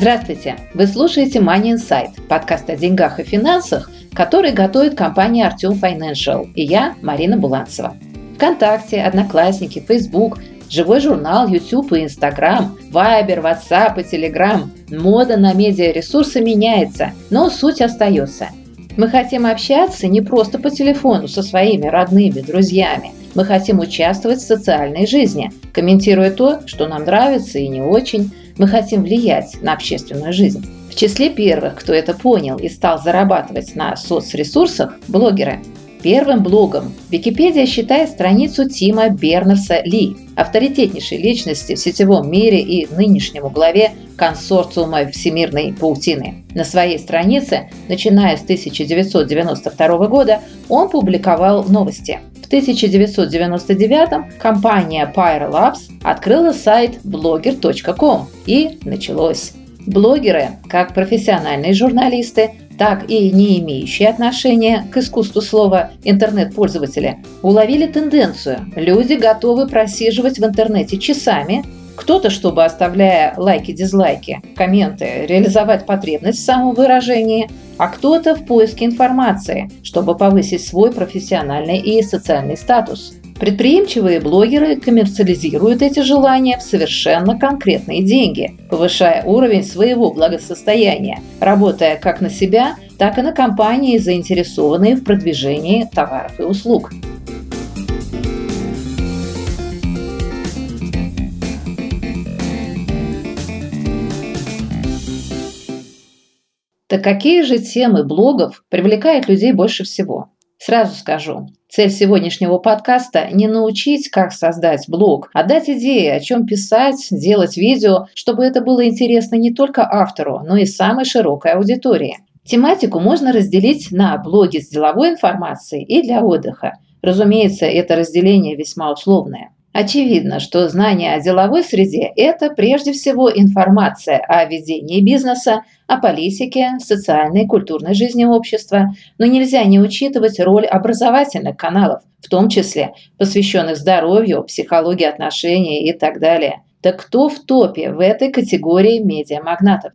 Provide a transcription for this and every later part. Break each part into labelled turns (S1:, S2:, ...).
S1: Здравствуйте! Вы слушаете Money Insight, подкаст о деньгах и финансах, который готовит компания Артем Financial и я, Марина Буланцева. Вконтакте, Одноклассники, Facebook, живой журнал, YouTube и Instagram, Viber, WhatsApp и Telegram. Мода на медиаресурсы меняется, но суть остается. Мы хотим общаться не просто по телефону со своими родными, друзьями. Мы хотим участвовать в социальной жизни, комментируя то, что нам нравится и не очень, мы хотим влиять на общественную жизнь. В числе первых, кто это понял и стал зарабатывать на соцресурсах – блогеры. Первым блогом Википедия считает страницу Тима Бернерса Ли, авторитетнейшей личности в сетевом мире и нынешнему главе консорциума всемирной паутины. На своей странице, начиная с 1992 года, он публиковал новости – 1999 компания Pyro Labs открыла сайт blogger.com и началось. Блогеры, как профессиональные журналисты, так и не имеющие отношения к искусству слова интернет-пользователи, уловили тенденцию. Люди готовы просиживать в интернете часами, кто-то, чтобы, оставляя лайки-дизлайки, комменты, реализовать потребность в самовыражении, а кто-то в поиске информации, чтобы повысить свой профессиональный и социальный статус. Предприимчивые блогеры коммерциализируют эти желания в совершенно конкретные деньги, повышая уровень своего благосостояния, работая как на себя, так и на компании, заинтересованные в продвижении товаров и услуг. Так какие же темы блогов привлекают людей больше всего? Сразу скажу, цель сегодняшнего подкаста – не научить, как создать блог, а дать идеи, о чем писать, делать видео, чтобы это было интересно не только автору, но и самой широкой аудитории. Тематику можно разделить на блоги с деловой информацией и для отдыха. Разумеется, это разделение весьма условное. Очевидно, что знание о деловой среде – это прежде всего информация о ведении бизнеса, о политике, социальной и культурной жизни общества, но нельзя не учитывать роль образовательных каналов, в том числе посвященных здоровью, психологии отношений и так далее. Так кто в топе в этой категории медиамагнатов?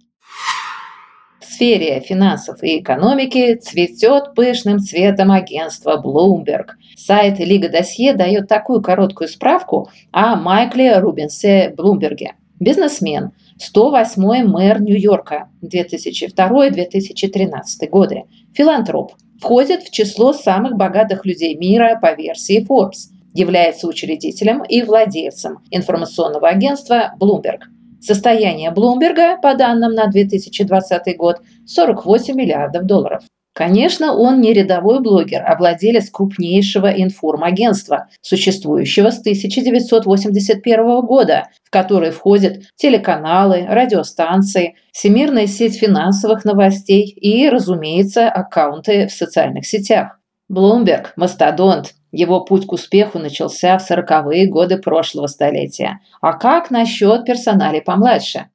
S1: В сфере финансов и экономики цветет пышным цветом агентство Bloomberg. Сайт Лига Досье дает такую короткую справку о Майкле Рубинсе Блумберге. Бизнесмен, 108-й мэр Нью-Йорка. 2002-2013 годы, филантроп, входит в число самых богатых людей мира по версии Forbes, является учредителем и владельцем информационного агентства Bloomberg – Состояние Блумберга, по данным на 2020 год, 48 миллиардов долларов. Конечно, он не рядовой блогер, а владелец крупнейшего информагентства, существующего с 1981 года, в который входят телеканалы, радиостанции, всемирная сеть финансовых новостей и, разумеется, аккаунты в социальных сетях. Блумберг – мастодонт, его путь к успеху начался в сороковые годы прошлого столетия. А как насчет персоналей помладше?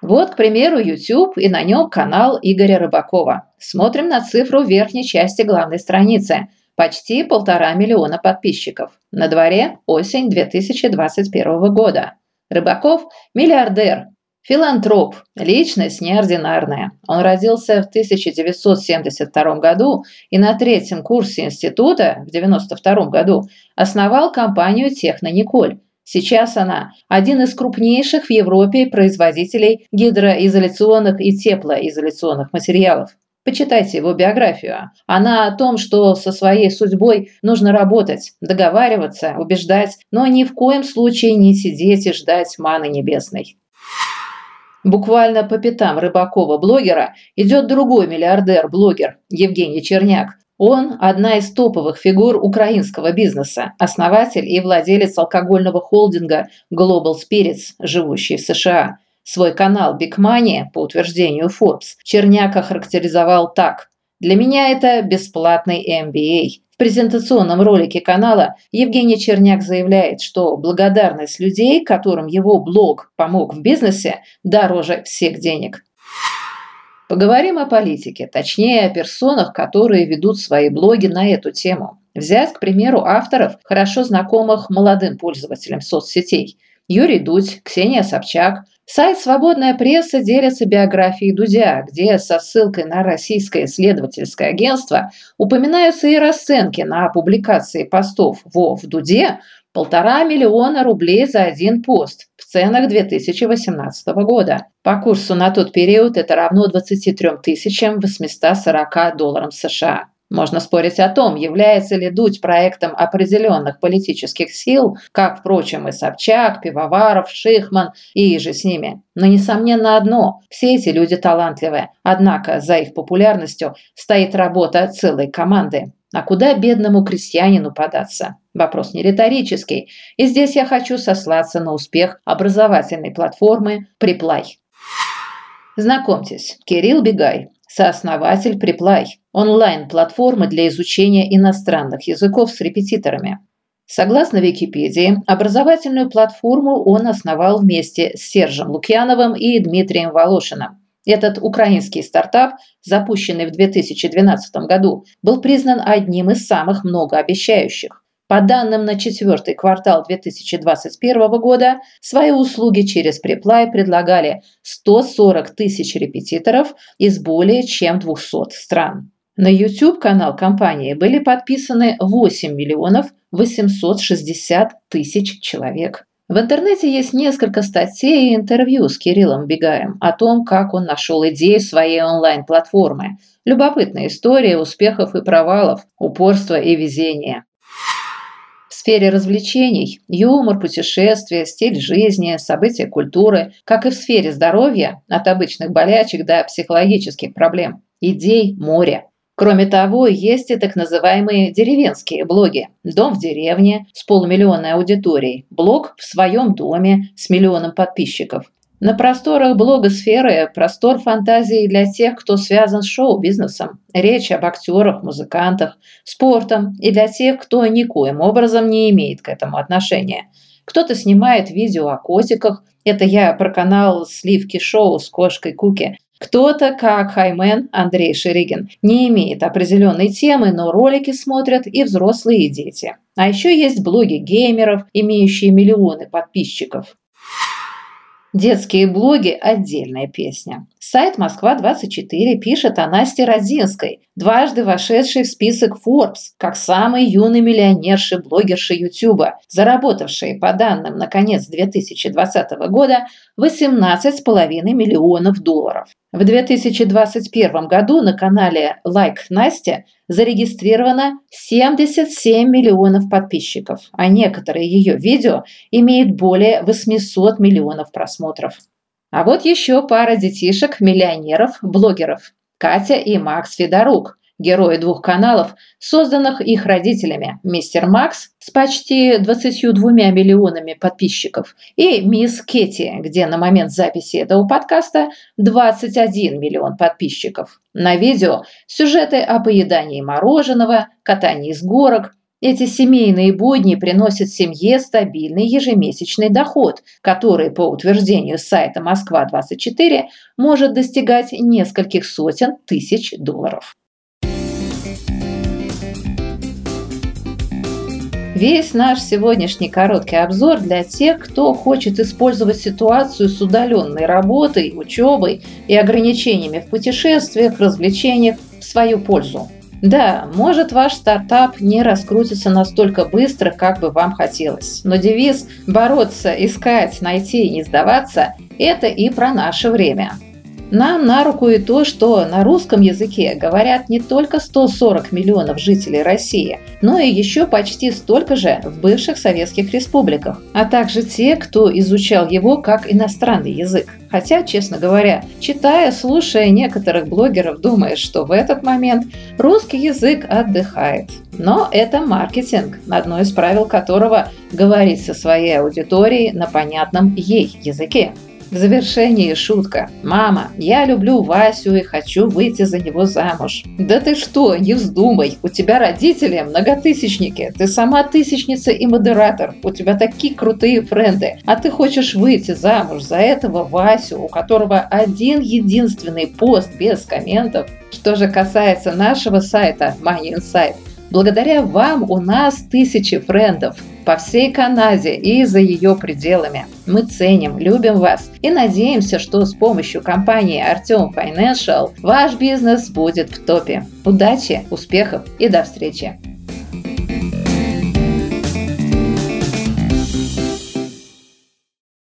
S1: Вот, к примеру, YouTube и на нем канал Игоря Рыбакова. Смотрим на цифру в верхней части главной страницы. Почти полтора миллиона подписчиков. На дворе осень 2021 года. Рыбаков – миллиардер, Филантроп – личность неординарная. Он родился в 1972 году и на третьем курсе института в 1992 году основал компанию «Технониколь». Сейчас она один из крупнейших в Европе производителей гидроизоляционных и теплоизоляционных материалов. Почитайте его биографию. Она о том, что со своей судьбой нужно работать, договариваться, убеждать, но ни в коем случае не сидеть и ждать маны небесной. Буквально по пятам Рыбакова-блогера идет другой миллиардер-блогер Евгений Черняк. Он – одна из топовых фигур украинского бизнеса, основатель и владелец алкогольного холдинга Global Spirits, живущий в США. Свой канал Big Money, по утверждению Forbes, Черняк охарактеризовал так. «Для меня это бесплатный MBA». Презентационном ролике канала Евгений Черняк заявляет, что благодарность людей, которым его блог помог в бизнесе, дороже всех денег. Поговорим о политике, точнее о персонах, которые ведут свои блоги на эту тему. Взять, к примеру, авторов, хорошо знакомых молодым пользователям соцсетей. Юрий Дудь, Ксения Собчак. Сайт «Свободная пресса» делится биографией Дудя, где со ссылкой на российское исследовательское агентство упоминаются и расценки на публикации постов ВОВ Дуде полтора миллиона рублей за один пост в ценах 2018 года. По курсу на тот период это равно 23 840 долларам США. Можно спорить о том, является ли Дудь проектом определенных политических сил, как, впрочем, и Собчак, Пивоваров, Шихман и же с ними. Но несомненно одно – все эти люди талантливые. Однако за их популярностью стоит работа целой команды. А куда бедному крестьянину податься? Вопрос не риторический. И здесь я хочу сослаться на успех образовательной платформы «Приплай». Знакомьтесь, Кирилл Бегай, сооснователь Приплай, онлайн-платформы для изучения иностранных языков с репетиторами. Согласно Википедии, образовательную платформу он основал вместе с Сержем Лукьяновым и Дмитрием Волошиным. Этот украинский стартап, запущенный в 2012 году, был признан одним из самых многообещающих. По данным на четвертый квартал 2021 года, свои услуги через Преплай предлагали 140 тысяч репетиторов из более чем 200 стран. На YouTube-канал компании были подписаны 8 миллионов 860 тысяч человек. В интернете есть несколько статей и интервью с Кириллом Бегаем о том, как он нашел идею своей онлайн-платформы. Любопытная история успехов и провалов, упорства и везения. Сфере развлечений – юмор, путешествия, стиль жизни, события культуры, как и в сфере здоровья – от обычных болячек до психологических проблем. Идей море. Кроме того, есть и так называемые деревенские блоги. Дом в деревне с полумиллионной аудиторией, блог в своем доме с миллионом подписчиков. На просторах блогосферы простор фантазии для тех, кто связан с шоу-бизнесом. Речь об актерах, музыкантах, спортом и для тех, кто никоим образом не имеет к этому отношения. Кто-то снимает видео о котиках. Это я про канал «Сливки шоу» с кошкой Куки. Кто-то, как Хаймен Андрей Шеригин, не имеет определенной темы, но ролики смотрят и взрослые, и дети. А еще есть блоги геймеров, имеющие миллионы подписчиков. Детские блоги – отдельная песня. Сайт «Москва-24» пишет о Насте Родзинской, дважды вошедшей в список Forbes как самой юной миллионерши-блогерши Ютуба, заработавшей, по данным на конец 2020 года, 18,5 миллионов долларов. В 2021 году на канале «Лайк Настя» зарегистрировано 77 миллионов подписчиков, а некоторые ее видео имеют более 800 миллионов просмотров. А вот еще пара детишек-миллионеров, блогеров – Катя и Макс Федорук, герои двух каналов, созданных их родителями, мистер Макс с почти 22 миллионами подписчиков и мисс Кетти, где на момент записи этого подкаста 21 миллион подписчиков. На видео сюжеты о поедании мороженого, катании с горок, эти семейные будни приносят семье стабильный ежемесячный доход, который, по утверждению сайта «Москва-24», может достигать нескольких сотен тысяч долларов. Весь наш сегодняшний короткий обзор для тех, кто хочет использовать ситуацию с удаленной работой, учебой и ограничениями в путешествиях, развлечениях в свою пользу. Да, может ваш стартап не раскрутится настолько быстро, как бы вам хотелось, но девиз «бороться, искать, найти и не сдаваться» – это и про наше время – Нам на руку и то, что на русском языке говорят не только 140 миллионов жителей России, но и еще почти столько же в бывших советских республиках, а также те, кто изучал его как иностранный язык. Хотя, честно говоря, читая, слушая некоторых блогеров, думаешь, что в этот момент русский язык отдыхает. Но это маркетинг, одно из правил которого говорить со своей аудиторией на понятном ей языке. В завершении шутка. «Мама, я люблю Васю и хочу выйти за него замуж». «Да ты что, не вздумай, у тебя родители многотысячники, ты сама тысячница и модератор, у тебя такие крутые френды, а ты хочешь выйти замуж за этого Васю, у которого один единственный пост без комментов». Что же касается нашего сайта Money Insight, Благодаря вам у нас тысячи френдов по всей Канаде и за ее пределами. Мы ценим, любим вас и надеемся, что с помощью компании Артем Financial ваш бизнес будет в топе. Удачи, успехов и до встречи!